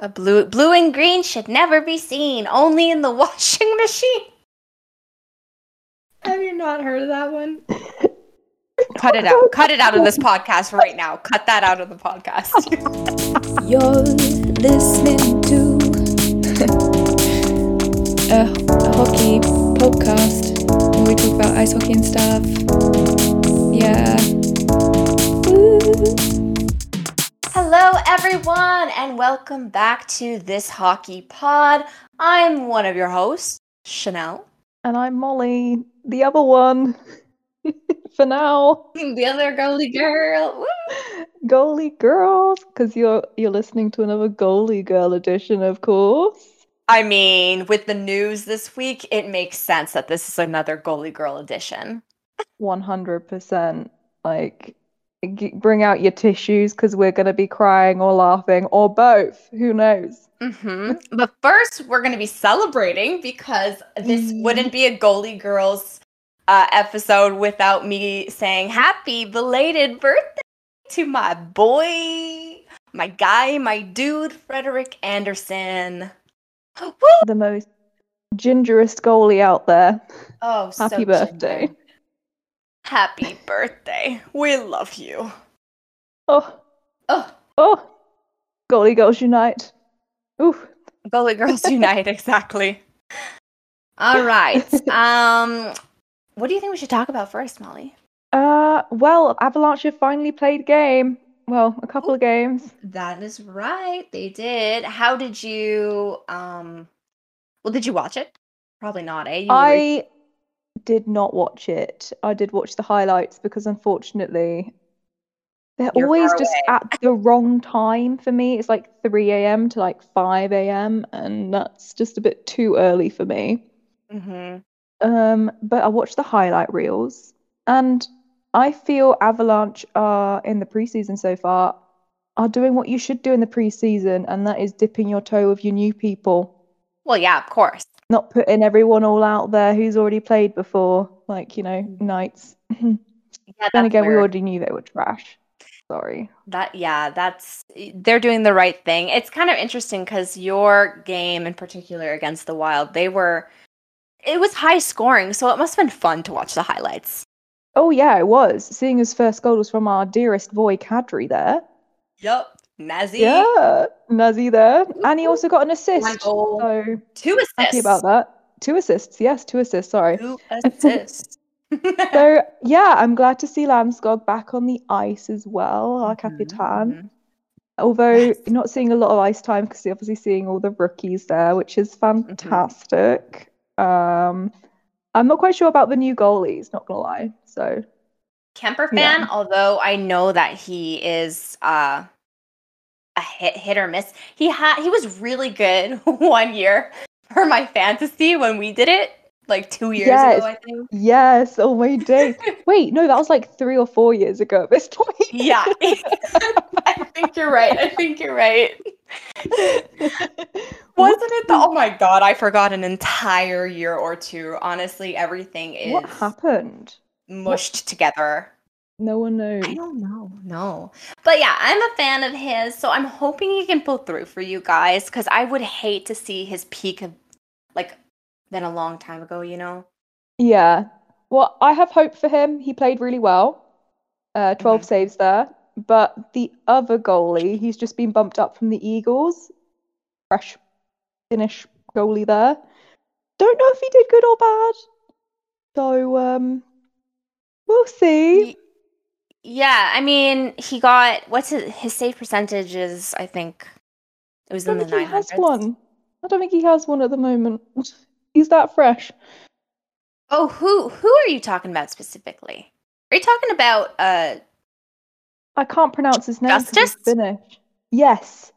A blue blue and green should never be seen, only in the washing machine. Have you not heard of that one? Cut it out. Cut it out of this podcast right now. Cut that out of the podcast. You're listening to a, a hockey podcast where we talk about ice hockey and stuff. Yeah. Woo. Hello, everyone, and welcome back to this hockey pod. I'm one of your hosts, Chanel. And I'm Molly, the other one. For now, The other goalie girl. Woo! goalie girls, because you're you're listening to another goalie girl edition, of course. I mean, with the news this week, it makes sense that this is another goalie girl edition. One hundred percent. Like, g- bring out your tissues because we're gonna be crying or laughing or both. Who knows? hmm But first, we're going to be celebrating because this wouldn't be a goalie girls uh, episode without me saying happy belated birthday to my boy, my guy, my dude, Frederik Andersen. Woo! The most gingerest goalie out there. Oh, so Happy birthday. ginger. Happy birthday. We love you. Oh, Oh, oh, goalie girls unite. Ooh, Goalie Girls Unite, exactly. All right. Um, what do you think we should talk about first, Molly? Uh, well, Avalanche have finally played a game. Well, a couple of games. That is right. They did. How did you um well did you watch it? Probably not, eh? You I did not watch it. I did watch the highlights because unfortunately they're You're always just at the wrong time for me. It's like 3 a.m. to like 5 a.m. and that's just a bit too early for me. Mm-hmm. Um, but I watched the highlight reels and I feel Avalanche are in the preseason so far are doing what you should do in the preseason, and that is dipping your toe with your new people. Well, yeah, of course. Not putting everyone all out there who's already played before, like, you know, mm-hmm. Knights. then Yeah, that's again, we already knew they were trash. Sorry. That yeah, that's they're doing the right thing. It's kind of interesting because your game in particular against the Wild, they were it was high scoring, so it must have been fun to watch the highlights. Oh, yeah, it was. Seeing his first goal was from our dearest boy, Kadri, there. Yup. Nazi. Yeah, Nazi there. And he also got an assist. So Two assists. happy about that. Two assists. Yes, two assists. Sorry. Two assists. So yeah, I'm glad to see Landskog back on the ice as well, our Mhm, Capitan. mhm. Although Yes. not seeing a lot of ice time because you're obviously seeing all the rookies there, which is fantastic. Um, I'm not quite sure about the new goalies, not gonna lie. So Kuemper Yeah. fan, although I know that he is uh, hit hit or miss. He had he was really good one year for my fantasy when we did it, like two years Yes. ago, I think. yes, oh my days. Wait, no, that was like three or four years ago at this point. Yeah, I think you're right. I think you're right. Wasn't it? The, oh my god, I forgot an entire year or two. Honestly, everything is What happened? mushed together. No one knows. I don't know. No. But yeah, I'm a fan of his, so I'm hoping he can pull through for you guys because I would hate to see his peak of like been a long time ago, you know? Yeah. Well, I have hope for him. He played really well. Uh, 12 Mhm. saves there. But the other goalie, he's just been bumped up from the Eagles. Fresh Finnish goalie there. Don't know if he did good or bad. So, um, we'll see. Ye- Yeah, I mean, he got what's his, his save percentage is I think it was I in don't the think he has one. I don't think he has one at the moment. He's that fresh. Oh, who who are you talking about specifically? Are you talking about uh I can't pronounce his name Justus? Finnish. Yes.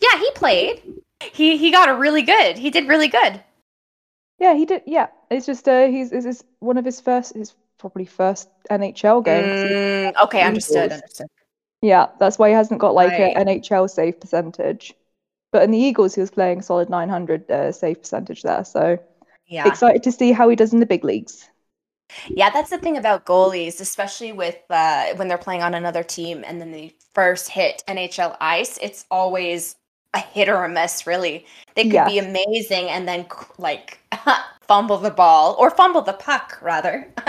Yeah, he played. He he got a really good. He did really good. Yeah, he did. Yeah, it's just uh, he's is one of his first, his probably first NHL game. Mm, okay, understood, understood. Yeah, that's why he hasn't got like Right. an NHL save percentage. But in the Eagles, he was playing solid 900 uh, save percentage there. So Yeah. excited to see how he does in the big leagues. Yeah, that's the thing about goalies, especially with uh, when they're playing on another team and then they first hit NHL ice. It's always a hit or a miss, really. They could be amazing and then like fumble the ball or fumble the puck, rather.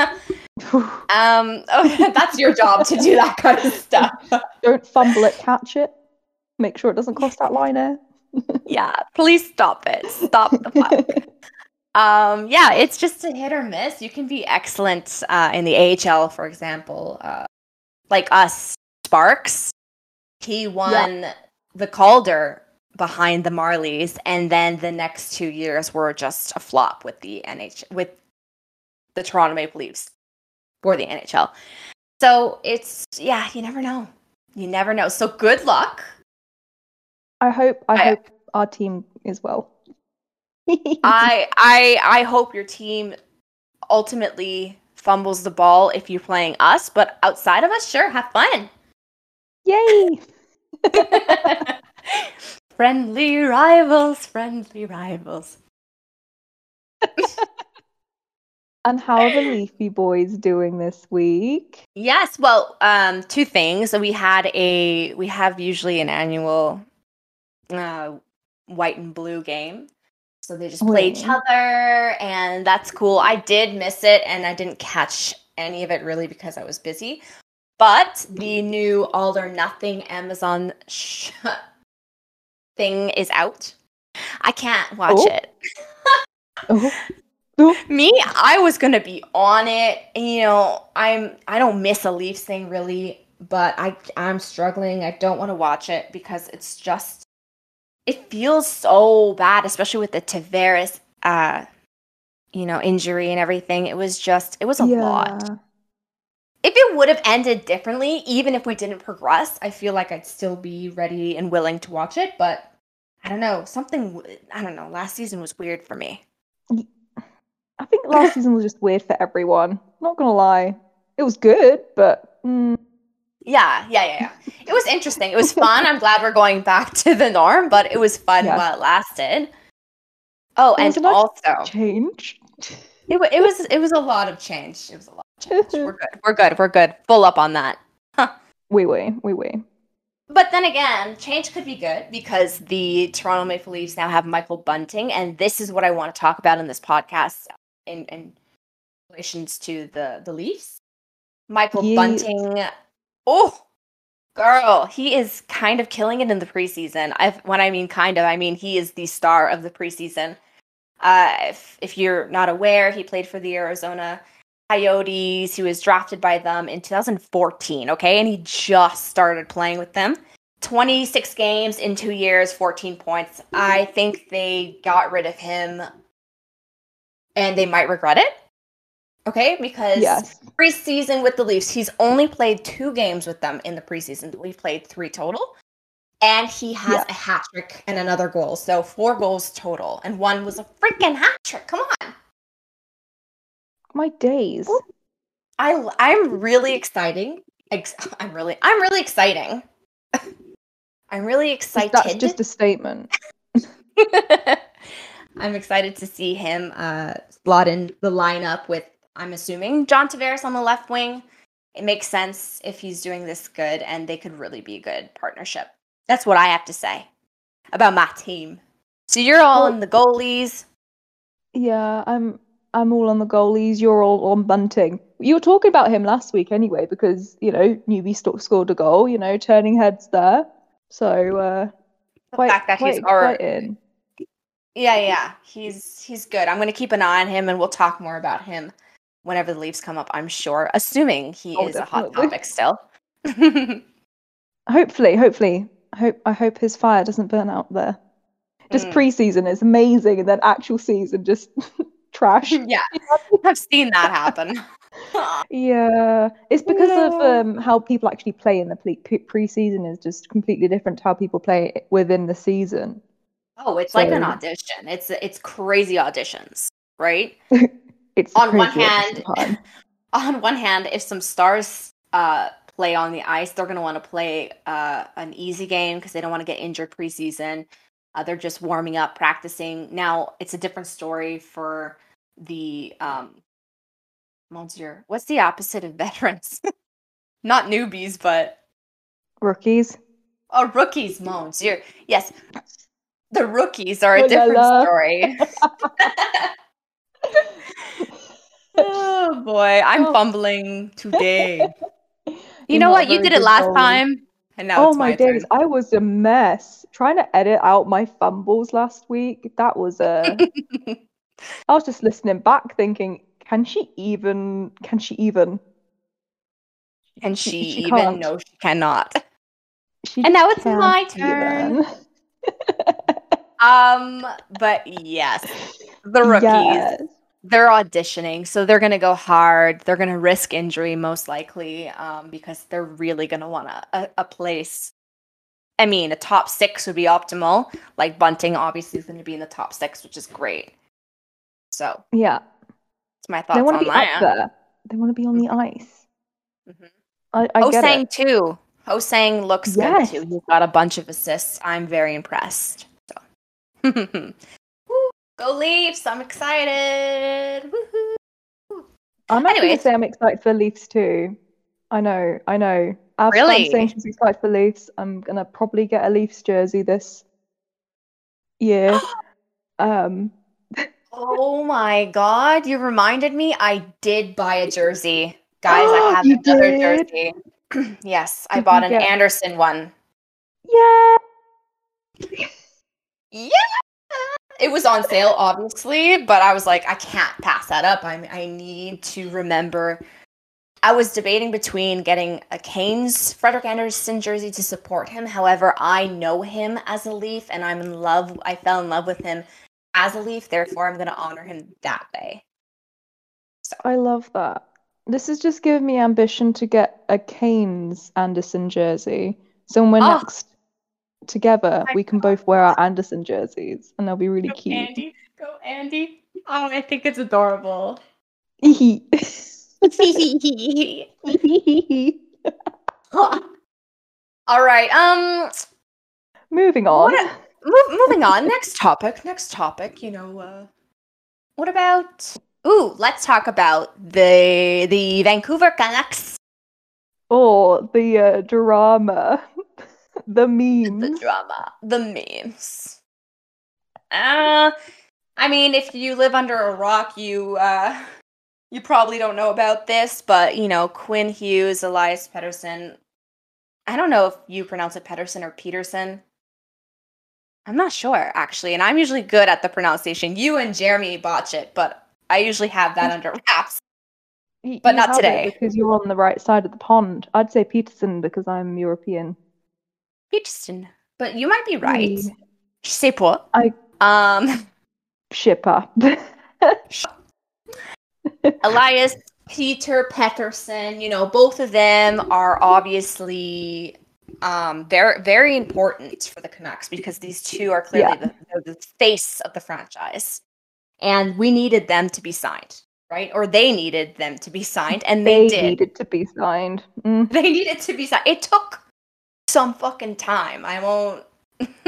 um, that's your job to do that kind of stuff. Don't fumble it, catch it. Make sure it doesn't cross that line there. yeah, please stop it. Stop the puck. Um, yeah, it's just a hit or miss. You can be excellent uh, in the AHL, for example. Uh, like us, Sparks, he won the Calder behind the Marlies, and then the next two years were just a flop with the NH with the Toronto Maple Leafs for the NHL. So it's yeah, you never know. You never know. So good luck. I hope I I- hope our team is well. I I I hope your team ultimately fumbles the ball if you're playing us, but outside of us, sure, have fun. Yay! friendly rivals, friendly rivals. And how are the Leafy boys doing this week? Yes, well, um, two things. So we had a we have usually an annual uh, white and blue game. So they just play each other, and that's cool. I did miss it, and I didn't catch any of it really because I was busy. But the new All or Nothing Amazon sh- thing is out. I can't watch Oh. it. Oh, oh, Me, I was gonna be on it. You know, I'm I don't miss a Leafs thing really, but I I'm struggling. I don't want to watch it because it's just it feels so bad, especially with the Tavares uh you know, injury and everything. It was just it was a lot. If it would have ended differently, even if we didn't progress, I feel like I'd still be ready and willing to watch it, but I don't know, something I don't know, last season was weird for me. I think last season was just weird for everyone. Not gonna lie, it was good, but mm, Yeah, yeah, yeah, yeah. It was interesting. It was fun. I'm glad we're going back to the norm, but it was fun Yeah. while it lasted. Oh, and also change. it, it was it was a lot of change. It was a lot. We're good. We're good. We're good. Full up on that. Wee wee, wee wee. But then again, change could be good because the Toronto Maple Leafs now have Michael Bunting, and this is what I want to talk about in this podcast in, in relations to the the Leafs. Michael Yes. Bunting, oh girl, he is kind of killing it in the preseason. I've, when I mean kind of, I mean he is the star of the preseason. Uh, if if you're not aware, he played for the Arizona Coyotes. He was drafted by them in 2014, okay? And he just started playing with them. 26 games in two years, 14 points. I think they got rid of him and they might regret it. Okay? Because Yes. preseason with the Leafs, he's only played two games with them in the preseason. We've played three total. And he has Yeah. a hat trick and another goal. So four goals total. And one was a freaking hat trick. Come on. My days. I I'm really exciting. Ex- I'm really I'm really exciting. I'm really excited. That's just a statement. I'm excited to see him uh, slot in the lineup with, I'm assuming, John Tavares on the left wing. It makes sense if he's doing this good, and they could really be a good partnership. That's what I have to say about my team. So you're all in the goalies. Yeah, I'm I'm all on the goalies. You're all on Bunting. You were talking about him last week anyway, because you know newbie st- scored a goal. You know, turning heads there. So uh, The quite fact that quite, he's already, in. yeah, yeah, he's he's good. I'm going to keep an eye on him, and we'll talk more about him whenever the Leafs come up. I'm sure, assuming he Oh, is a hot definitely. topic still. Hopefully, hopefully, I hope I hope his fire doesn't burn out there. Just Mm. pre-season is amazing, and then actual season just trash. yeah, I've seen that happen. Yeah, it's because of um, how people actually play in the pre- pre- pre-season is just completely different to how people play within the season. Oh, it's like an audition. It's it's crazy auditions, right? It's On one crazy at the hand- On one hand, if some stars uh, play on the ice, they're going to want to play uh, an easy game because they don't want to get injured preseason. Uh, they're just warming up, practicing. Now it's a different story for the um, mon Dieu, what's the opposite of veterans? Not newbies, but Rookies. Oh, rookies moans. You're yes. The rookies are a Oh different la. story. oh boy, I'm Oh. fumbling today. You You're know what? You did it last time, and now oh it's my, my, days, turn. I was a mess trying to edit out my fumbles last week. That was a. I was just listening back, thinking, can she even? Can she even? and she- she, she even can't. no, she cannot. She And now it's my turn. Um, but yes, the rookies. Yes. they're auditioning, so they're gonna go hard. They're gonna risk injury most likely, um, because they're really gonna want a, a, a place. I mean, a top six would be optimal. Like Bunting, obviously, is going to be in the top six, which is great. So, Yeah. it's my They thoughts want on to be that. up there. They want to be on the ice. Mhm. I, I it. too. Hosang looks Yes. good too. He's got a bunch of assists. I'm very impressed. So, Woo, go Leafs! I'm excited. Woohoo! I'm actually Anyways. gonna say I'm excited for Leafs too. I know, I know. As Really? I'm saying she's excited for Leafs, I'm gonna probably get a Leafs jersey this year. um, Oh my god, you reminded me I did buy a jersey. Guys, I have another did? jersey. yes, I bought an get- Andersen one. yeah. Yeah. It was on sale, obviously, but I was like, I can't pass that up. I I need to remember. I was debating between getting a Canes Frederik Andersen jersey to support him. However, I know him as a Leaf, and I'm in love. I fell in love with him as a Leaf. Therefore, I'm going to honor him that way. So I love that. This has just given me ambition to get a Canes Andersen jersey. So when we're Oh. next together, My we can both wear our Andersen jerseys, and they'll be really Go cute. Andy. Go Andy. Oh, I think it's adorable. All right. Um Moving on. What move, moving on. Next topic. Next topic. You know, uh what about Ooh, let's talk about the the Vancouver Canucks. Oh, the uh, drama, the memes, The drama, the memes. Uh I mean, if you live under a rock, you uh you probably don't know about this, but you know, Quinn Hughes, Elias Pettersson. I don't know if you pronounce it Pettersson or Peterson. I'm not sure actually, and I'm usually good at the pronunciation. You and Jeremy botch it, but I usually have that under wraps. But you not today. because you're on the right side of the pond. I'd say Peterson because I'm European. Peterson, but you might be right. Mm. Je sais pas. I- um Shipper. Elias Peter Peterson, you know, both of them are obviously um very very important for the Canucks because these two are clearly Yeah. the, the face of the franchise. And we needed them to be signed, right? Or they needed them to be signed and they, they did. needed to be signed. Mm. They needed to be signed. It took some fucking time. I won't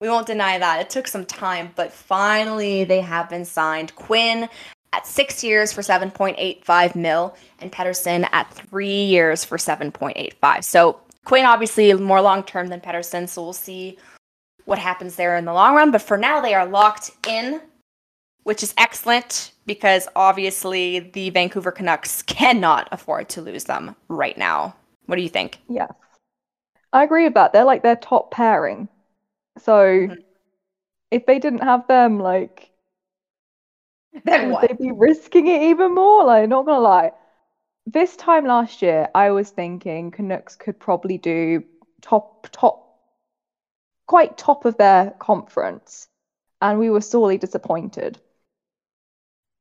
we won't deny that. It took some time, but finally they have been signed. Quinn at 6 years for 7.85 mil and Pedersen at 3 years for 7.85. So Quinn obviously more long term than Pedersen, so we'll see what happens there in the long run, but for now they are locked in which is excellent because obviously the Vancouver Canucks cannot afford to lose them right now. What do you think? Yes. I agree with that. They're like their top pairing. So Mhm. if they didn't have them, like, Then would they be risking it even more? Like, not gonna lie. This time last year, I was thinking Canucks could probably do top, top, quite top of their conference, and we were sorely disappointed.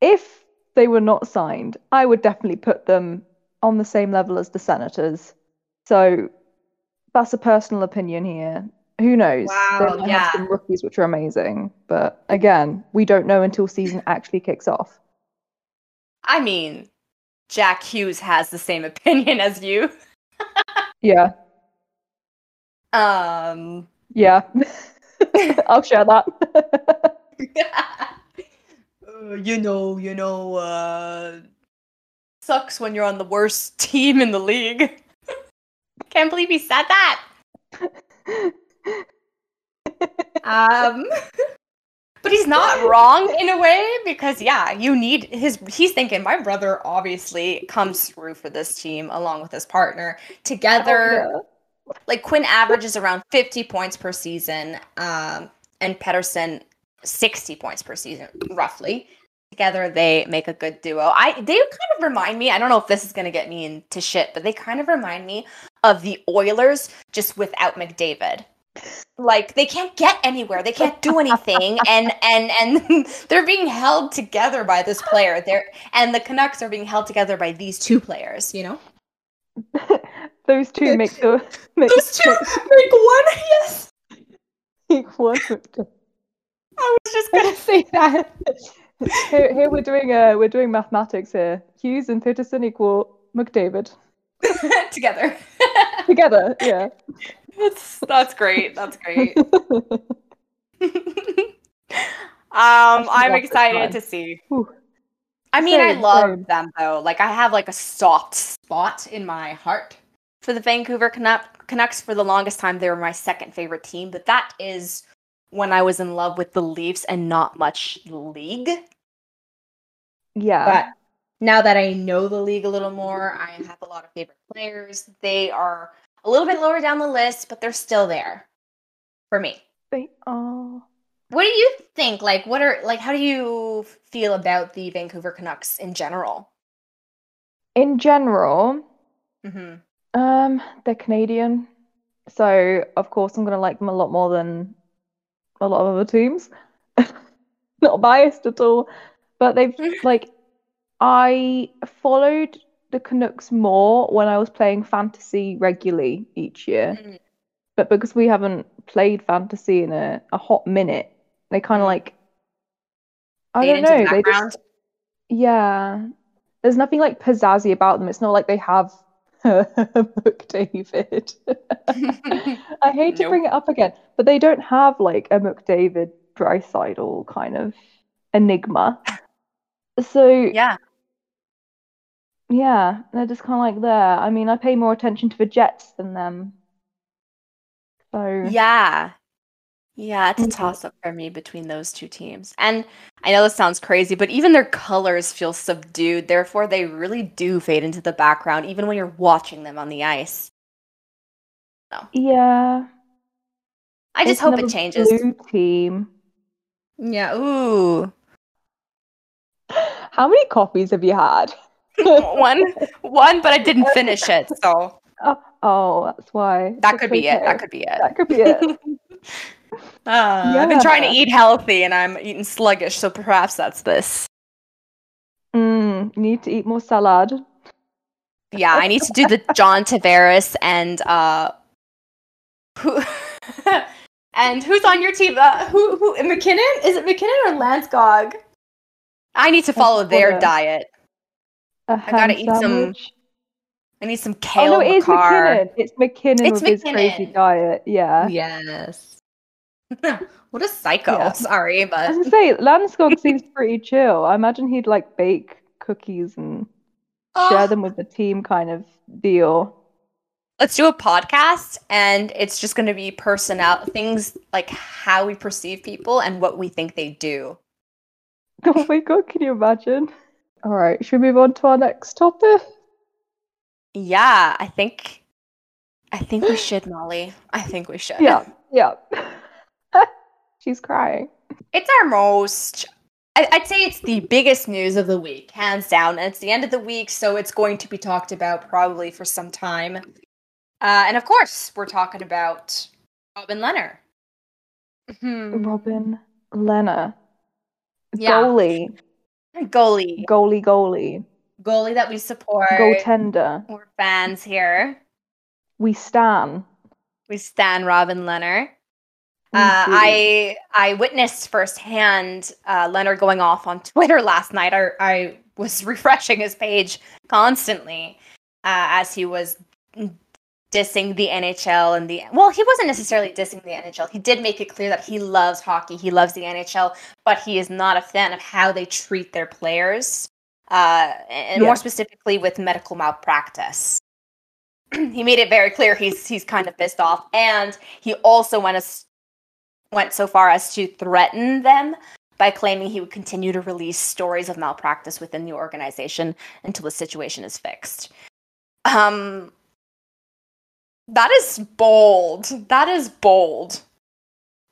If they were not signed, I would definitely put them on the same level as the Senators. So that's a personal opinion here. Who knows? Wow, they yeah. have some rookies which are amazing, but again, we don't know until season actually kicks off. I mean, Jack Hughes has the same opinion as you. Yeah, Um yeah. I'll share that. uh, you know, you know, uh sucks when you're on the worst team in the league. Can't believe he said that. Um, he's not wrong in a way because yeah, you need his. He's thinking my brother obviously comes through for this team along with his partner together. Oh, Like Quinn averages around fifty points per season, um, and Pedersen sixty points per season, roughly. Together, they make a good duo. I they kind of remind me. I don't know if this is going to get me into shit, but they kind of remind me of the Oilers just without McDavid like they can't get anywhere they can't do anything and and and they're being held together by this player there and the canucks are being held together by these two players you know. Those two make the make, those two make one yes make one. i was just gonna say that. Here, here we're doing uh we're doing mathematics here. Hughes and Peterson equal McDavid together together. Yeah. That's that's great that's great um i'm excited to see Whew. I mean, I love same. them though. Like, I have like a soft spot in my heart for the Vancouver Canuck- Canucks. For the longest time, they were my second favorite team, but that is when I was in love with the Leafs and not much league. Yeah. But now that I know the league a little more, I have a lot of favorite players. They are a little bit lower down the list, but they're still there for me. They are. What do you think? Like, what are like? How do you feel about the Vancouver Canucks in general? In general, hmm um, they're Canadian, so of course I'm gonna like them a lot more than a lot of other teams. Not biased at all, but they've like I followed the Canucks more when I was playing fantasy regularly each year. Mm. But because we haven't played fantasy in a, a hot minute, they kind of Mm. like I don't into the know, they just yeah. There's nothing like pizzazzy about them. It's not like they have a McDavid. I hate to Nope. bring it up again, but they don't have like a McDavid Draisaitl kind of enigma. So yeah. Yeah, they're just kind of like there. I mean, I pay more attention to the Jets than them. So Yeah. Yeah, it's a Mhm. toss up for me between those two teams. And I know this sounds crazy, but even their colors feel subdued. Therefore, they really do fade into the background, even when you're watching them on the ice. yeah, I just it's hope it changes. Blue team. Yeah. Ooh. How many coffees have you had? one, one, but I didn't finish it, so Oh, oh, that's why. that That's could be it. That could be it. That could be it. Uh, I've been trying to eat healthy, and I'm eating sluggish, so perhaps that's this. Mm, need to eat more salad. Yeah, I need to do the John Tavares and uh who and who's on your team? Uh, who who MacKinnon? Is it MacKinnon or Landskog? I need to follow their diet. A I gotta ham eat some. I need some Oh kale no, it is Makar. MacKinnon. It's MacKinnon It's with his crazy diet. Yeah. Yes. what a psycho. Yeah. Sorry, but was gonna say, Landskog seems pretty chill. I imagine he'd like bake cookies and share Oh, them with the team kind of deal. let's do a podcast and it's just going to be personnel things like how we perceive people and what we think they do. Oh my god, can you imagine? All right, should we move on to our next topic? Yeah, I think I think we should, Molly. I think we should. Yeah, yeah. She's crying. It's our most I, I'd say it's the biggest news of the week, hands down. And it's the end of the week, so it's going to be talked about probably for some time. Uh, and of course, we're talking about Robin Lehner. Hmm. Robin Lehner. Yeah. Goalie. Goalie. Goalie, goalie. Goalie that we support. Goaltender. We're fans here. We stan. We stan Robin Lehner. Uh. I I witnessed firsthand uh, Lehner going off on Twitter last night. I, I was refreshing his page constantly uh, as he was dissing the NHL and the well, he wasn't necessarily dissing the NHL. He did make it clear that he loves hockey, he loves the NHL, but he is not a fan of how they treat their players, uh, and Yeah. more specifically with medical malpractice. he made it very clear he's he's kind of pissed off, and he also went as went so far as to threaten them by claiming he would continue to release stories of malpractice within the organization until the situation is fixed. Um, that is bold. That is bold.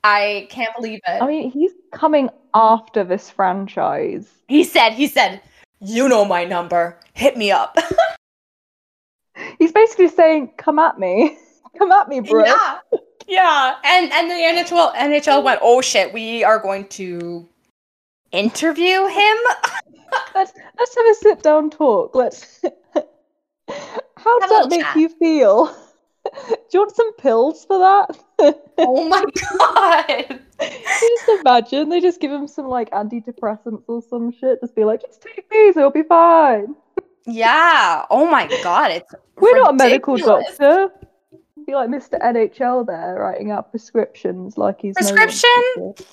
I can't believe it. I mean, he's coming after this franchise. He said, he said, you know my number. Hit me up. He's basically saying, "Come at me, come at me, bro." Yeah. Yeah. And and the NHL NHL went, "Oh shit, we are going to interview him." let's let's have a sit down talk. Let's. How does that make chat. you feel? Do you want some pills for that? oh my god. just imagine they just give him some like antidepressants or some shit. Just be like, just take these, it'll be fine. Yeah. Oh my god, it's We're not a medical ridiculous. doctor. Be like Mr. NHL there, writing out prescriptions like he's Prescription? doctor.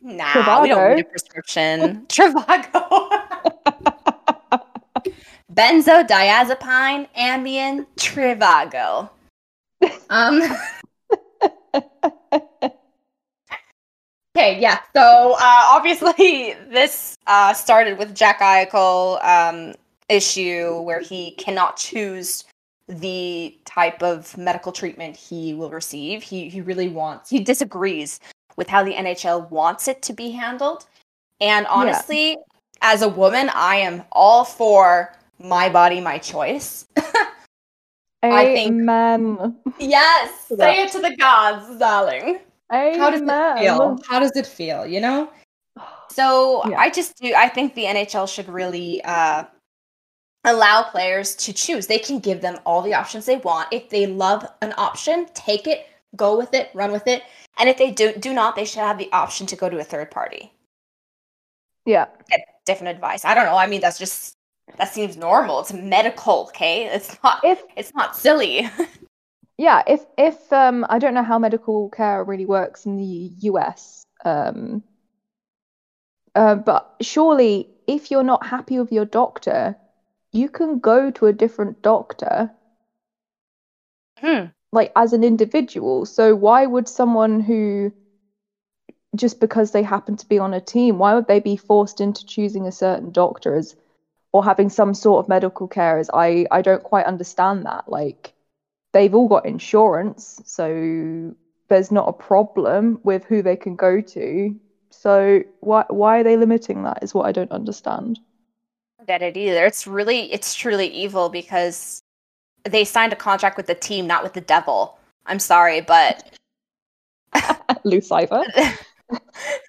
Nah, we don't need a Trivago. prescription. Trivago. Benzodiazepine, Ambien, Trivago. Um. okay, yeah. So uh, obviously, this uh, started with Jack Eichel um, issue where he cannot choose the type of medical treatment he will receive. He he really wants. He disagrees with how the NHL wants it to be handled. And honestly, as a woman, I am all for my body, my choice. I think- Amen. yes, To say it to the gods, darling. Amen. How does it feel? How does it feel? You know. So Yeah. I just do. I think the NHL should really uh, allow players to choose. They can give them all the options they want. If they love an option, take it, go with it, run with it. And if they do do not, they should have the option to go to a third party. Yeah. Get different advice. I don't know. I mean, that's just that seems normal. It's medical, okay? It's not. If It's not silly. yeah, if if um I don't know how medical care really works in the US. Um uh, but surely if you're not happy with your doctor, you can go to a different doctor hmm. like as an individual. So why would someone who just because they happen to be on a team, why would they be forced into choosing a certain doctor as or having some sort of medical care is I I don't quite understand that. Like they've all got insurance, so there's not a problem with who they can go to. So why why are they limiting that is what I don't understand. get it either. It's really, it's truly evil because they signed a contract with the team, not with the devil. I'm sorry, but Lucifer.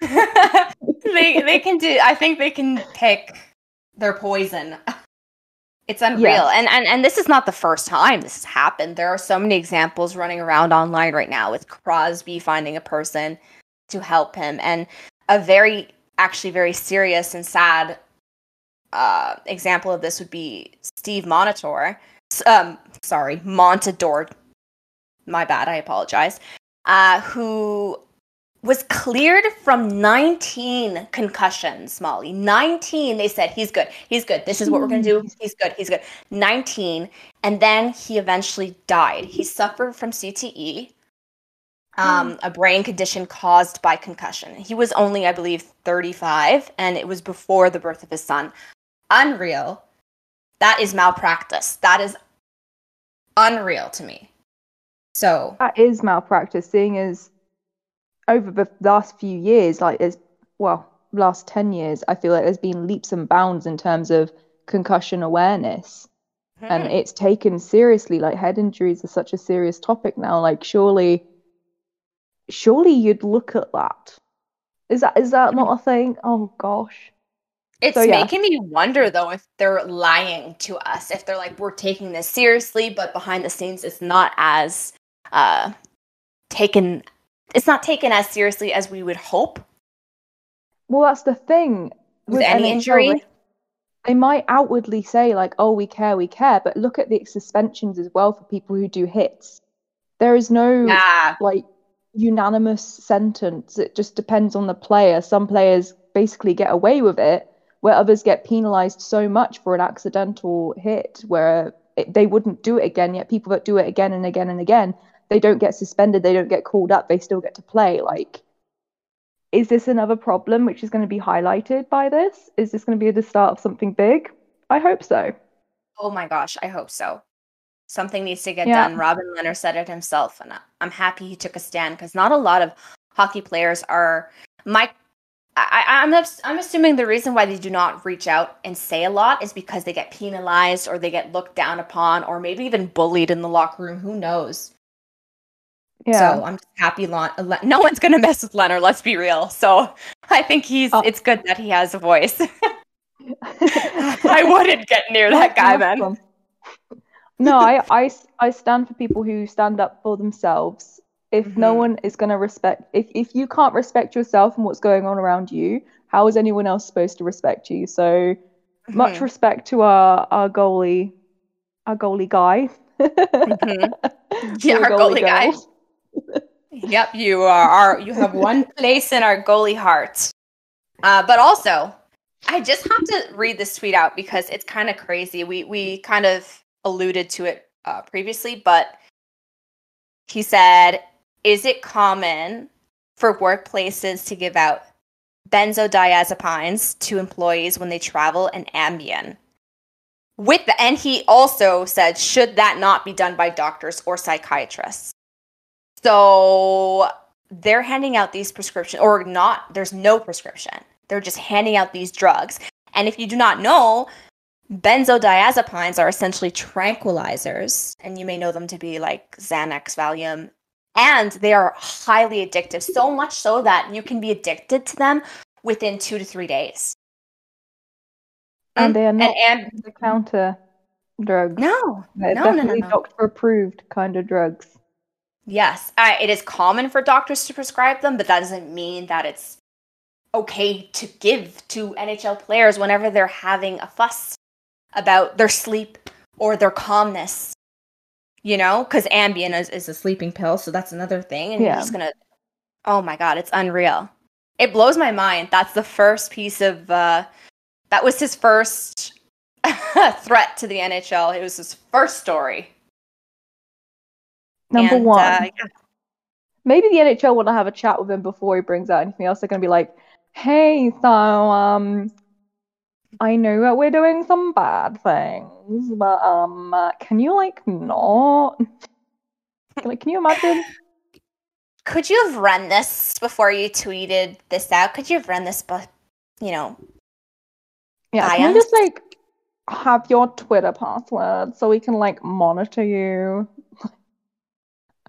they they can do. I think they can pick their poison. It's unreal, and and and this is not the first time this has happened. There are so many examples running around online right now with Crosby finding a person to help him, and a very actually very serious and sad uh, example of this would be Steve Monitor. Um, sorry, Montador. My bad. I apologize. Uh, who was cleared from 19 concussions, Molly. 19. They said he's good. He's good. This is what we're going to do. He's good. He's good. 19. And then he eventually died. He suffered from CTE, um, a brain condition caused by concussion. He was only, I believe, 35, and it was before the birth of his son. Unreal. That is malpractice. That is unreal to me. So, that is malpractice, seeing as over the last few years, like it's well, last ten years, I feel like there's been leaps and bounds in terms of concussion awareness. And hmm. it's taken seriously. Like head injuries are such a serious topic now. Like surely surely you'd look at that. Is that is that not a thing? Oh gosh. It's So, yeah. making me wonder though if they're lying to us, if they're like we're taking this seriously, but behind the scenes it's not as uh taken it's not taken as seriously as we would hope Well, that's the thing. with any NHL, injury. they- might outwardly say like oh we care we care but look at the suspensions as well for people who do hits there is no like unanimous sentence it just depends on the player some players basically get away with it where others get penalized so much for an accidental hit where it, they wouldn't do it again. Yet people that do it again and again and again, they don't get suspended, they don't get called up, they still get to play. Like, is this another problem which is going to be highlighted by this? Is this going to be the start of something big? I hope so. Oh my gosh, I hope so. Something needs to get Yeah. done. Robin Lehner said it himself, and I'm happy he took a stand because not a lot of hockey players are. My, I, I- I'm I'm assuming the reason why they do not reach out and say a lot is because they get penalized or they get looked down upon or maybe even bullied in the locker room. Who knows? Yeah. So I'm just happy. Lon- Le- no one's gonna mess with Lehner. Let's be real. So I think he's. Oh. It's good that he has a voice. I wouldn't get near that guy, man. No, I stand for people who stand up for themselves. If no Mhm. one is going to respect, if, if you can't respect yourself and what's going on around you, how is anyone else supposed to respect you? So much Mhm. respect to our, our goalie, our goalie guy. Mhm. Yeah, our goalie guy. Yep, you are. Our, you have one place in our goalie heart. Uh, but also, I just have to read this tweet out because it's kind of crazy. We we kind of alluded to it uh, previously, but he said, "Is it common for workplaces to give out benzodiazepines to employees when they travel and Ambien?" With the, and he also said, "Should that not be done by doctors or psychiatrists?" So they're handing out these prescriptions, or not, there's no prescription. They're just handing out these drugs. And if you do not know, benzodiazepines are essentially tranquilizers, and you may know them to be like Xanax, Valium, and they are highly addictive, so much so that you can be addicted to them within two to three days. And um, they are not And, and the counter drugs. no, They're no, no, no, definitely no. doctor approved kind of drugs. Yes, uh, it is common for doctors to prescribe them, but that doesn't mean that it's okay to give to NHL players whenever they're having a fuss about their sleep or their calmness. You know, because Ambien is, is a sleeping pill, so that's another thing. And you're just gonna, oh my god, it's unreal. It blows my mind. That's the first piece of, uh, that was his first threat to the NHL. It was his first story. Number And, one. uh, yeah. maybe the NHL want to have a chat with him before he brings out anything else. They're going to be like, "Hey, so um, I know that we're doing some bad things, but um, uh, can you like not? like, can you imagine? Could you have run this before you tweeted this out? Could you have run this, but you know, Yeah, I can am- you just like have your Twitter password so we can like monitor you?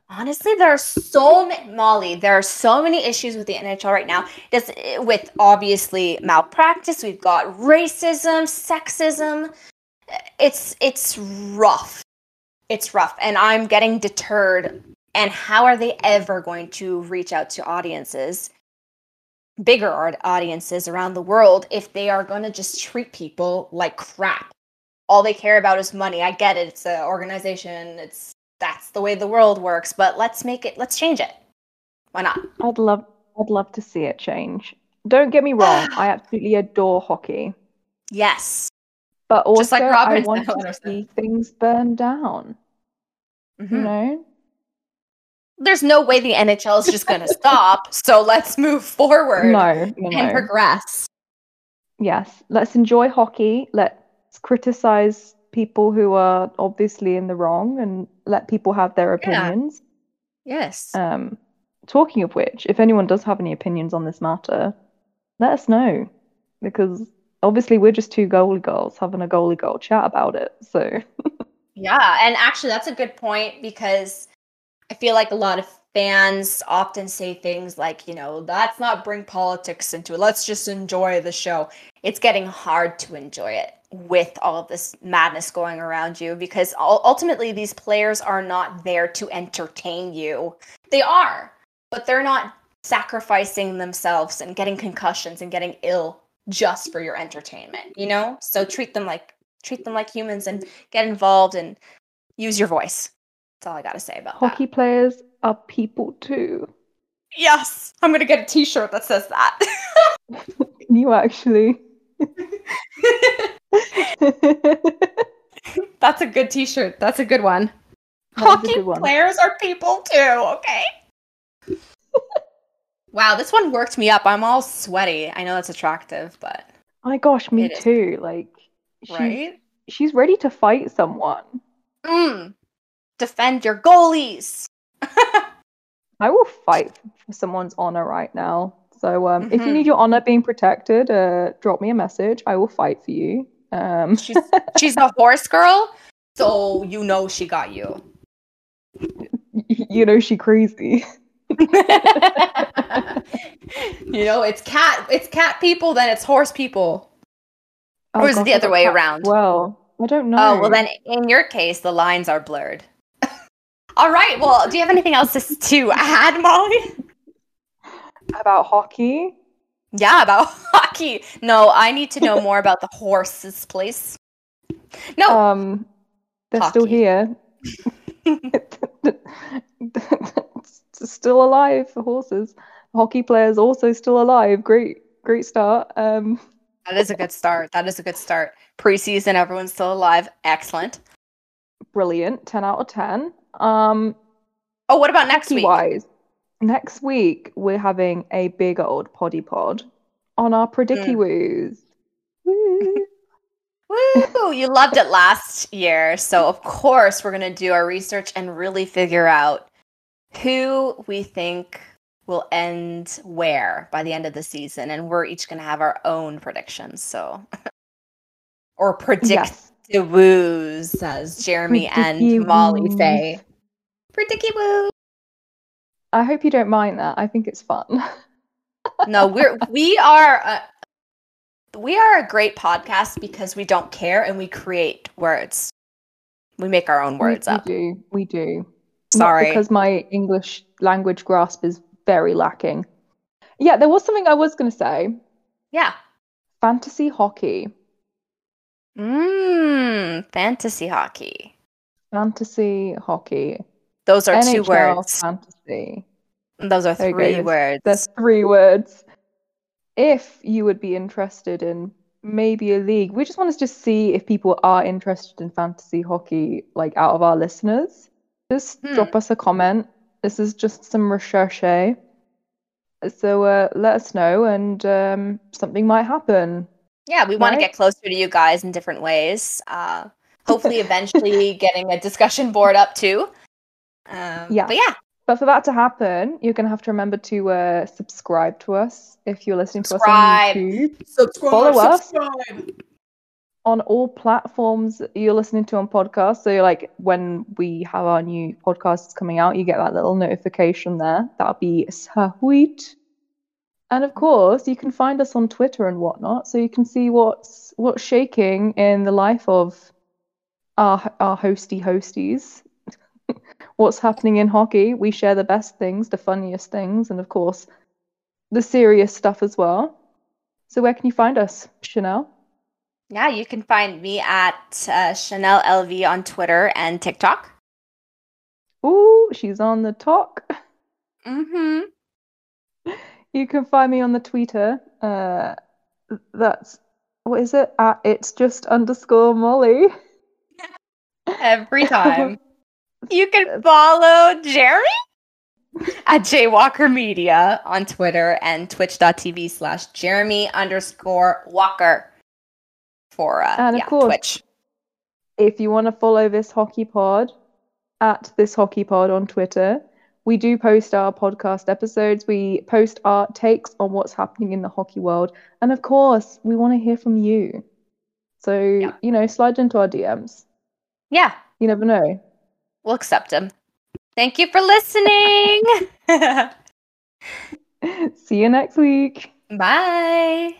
honestly, there are so many, Molly. There are so many issues with the NHL right now. Just with obviously malpractice, we've got racism, sexism. It's it's rough. It's rough, and I'm getting deterred. And how are they ever going to reach out to audiences, bigger audiences around the world, if they are going to just treat people like crap? All they care about is money. I get it. It's an organization. It's that's the way the world works. But let's make it. Let's change it. Why not? I'd love, I'd love to see it change. Don't get me wrong, I absolutely adore hockey, Yes. but also Just like I want to see things burn down. You Mhm. know? There's no way the NHL is just going to stop. So let's move forward No, no, and no. progress. Yes, let's enjoy hockey. Let's criticize people who are obviously in the wrong and let people have their Yeah. opinions. Yes. Um, talking of which, if anyone does have any opinions on this matter, let us know because obviously we're just two goalie girls having a goalie girl chat about it. So Yeah, and actually that's a good point because I feel like a lot of fans often say things like, you know, let's not bring politics into it. Let's just enjoy the show. It's getting hard to enjoy it with all of this madness going around you because ultimately these players are not there to entertain you. They are, but they're not sacrificing themselves and getting concussions and getting ill just for your entertainment, you know? So treat them like treat them like humans and get involved and use your voice. That's all I got to say about hockey players are people too. Yes, I'm going to get a t-shirt that says that. You actually? that That's a good T-shirt. That's a good one. That was a Hockey good one. players are people too. Okay. wow, this one worked me up. I'm all sweaty. I know that's attractive, but oh My gosh, me It is. too. Like, she's, right? she's ready to fight someone. Mm. Defend your goalies. I will fight for someone's honor right now. So, um, if you Mhm. need your honor being protected, uh, drop me a message. I will fight for you. Um, She's she's a horse girl, so you know she got you. you know she crazy. you know, it's cat it's cat people, then it's horse people. Or is it the other way around? Well, I don't know. Oh well, then in your case, the lines are blurred. All right. Well, do you have anything else to add, Molly? about hockey. Yeah, about hockey. No, I need to know more about the horses, please. No, Um, they're still here. Still alive for horses. Hockey players also still alive. Great, great start. Um, that is a good start. That is a good start. Preseason, everyone's still alive. Excellent. brilliant. Ten out of ten. Um, Oh, what about next week? wise, next week we're having a big old poddy pod on our Predicky Mm. Woos. Woo. Woo! You loved it last year, so of course we're gonna do our research and really figure out who we think will end where by the end of the season, and we're each gonna have our own predictions. So, or predict Yes. the woos, as Jeremy Predicky and Molly woos. say. Predicky woo. I hope you don't mind that. I think it's fun. No, we're we are a, we are a great podcast because we don't care and we create words. We make our own words we, up. We do. We do. Not Sorry. because my English language grasp is very lacking. Yeah, there was something I was going to say. Yeah. Fantasy hockey. Mmm. Fantasy hockey. Fantasy hockey. Those are two NHL words. fantasy. Those are There you go, three words. There's three words. If you would be interested in maybe a league, we just want to just see if people are interested in fantasy hockey, like out of our listeners. Just Hmm. drop us a comment. This is just some recherche. So uh, let us know, and um, something might happen. yeah, we want to get closer to you guys in different ways. Uh, hopefully, eventually, getting a discussion board up too. Um, Yeah. But yeah, But for that to happen, you're going to have to remember to uh, subscribe to us if you're listening to us on YouTube. subscribe. Follow us. subscribe. on all platforms you're listening to on podcasts. So like when we have our new podcasts coming out, you get that little notification there. That'll be sweet. And of course, you can find us on Twitter and whatnot, so you can see what's what's shaking in the life of our our hosty hosties. What's happening in hockey? We share the best things, the funniest things, and of course, the serious stuff as well. So where can you find us, Chanel? Yeah, you can find me at uh, Chanel LV on Twitter and TikTok. Ooh, she's on the talk. Mm-hmm. You can find me on the Twitter. Uh, that's what is it? At it's just underscore Molly. Every time. You can follow Jeremy at Jaywalker Media on Twitter and twitch.tv slash Jeremy underscore Walker for uh, And of yeah, course- Twitch. If you want to follow this hockey pod at this hockey pod on Twitter, we do post our podcast episodes. We post our takes on what's happening in the hockey world, and of course, we want to hear from you. So Yeah. you know, slide into our DMs. Yeah, You never know. We'll accept him. Thank you for listening. See you next week. Bye.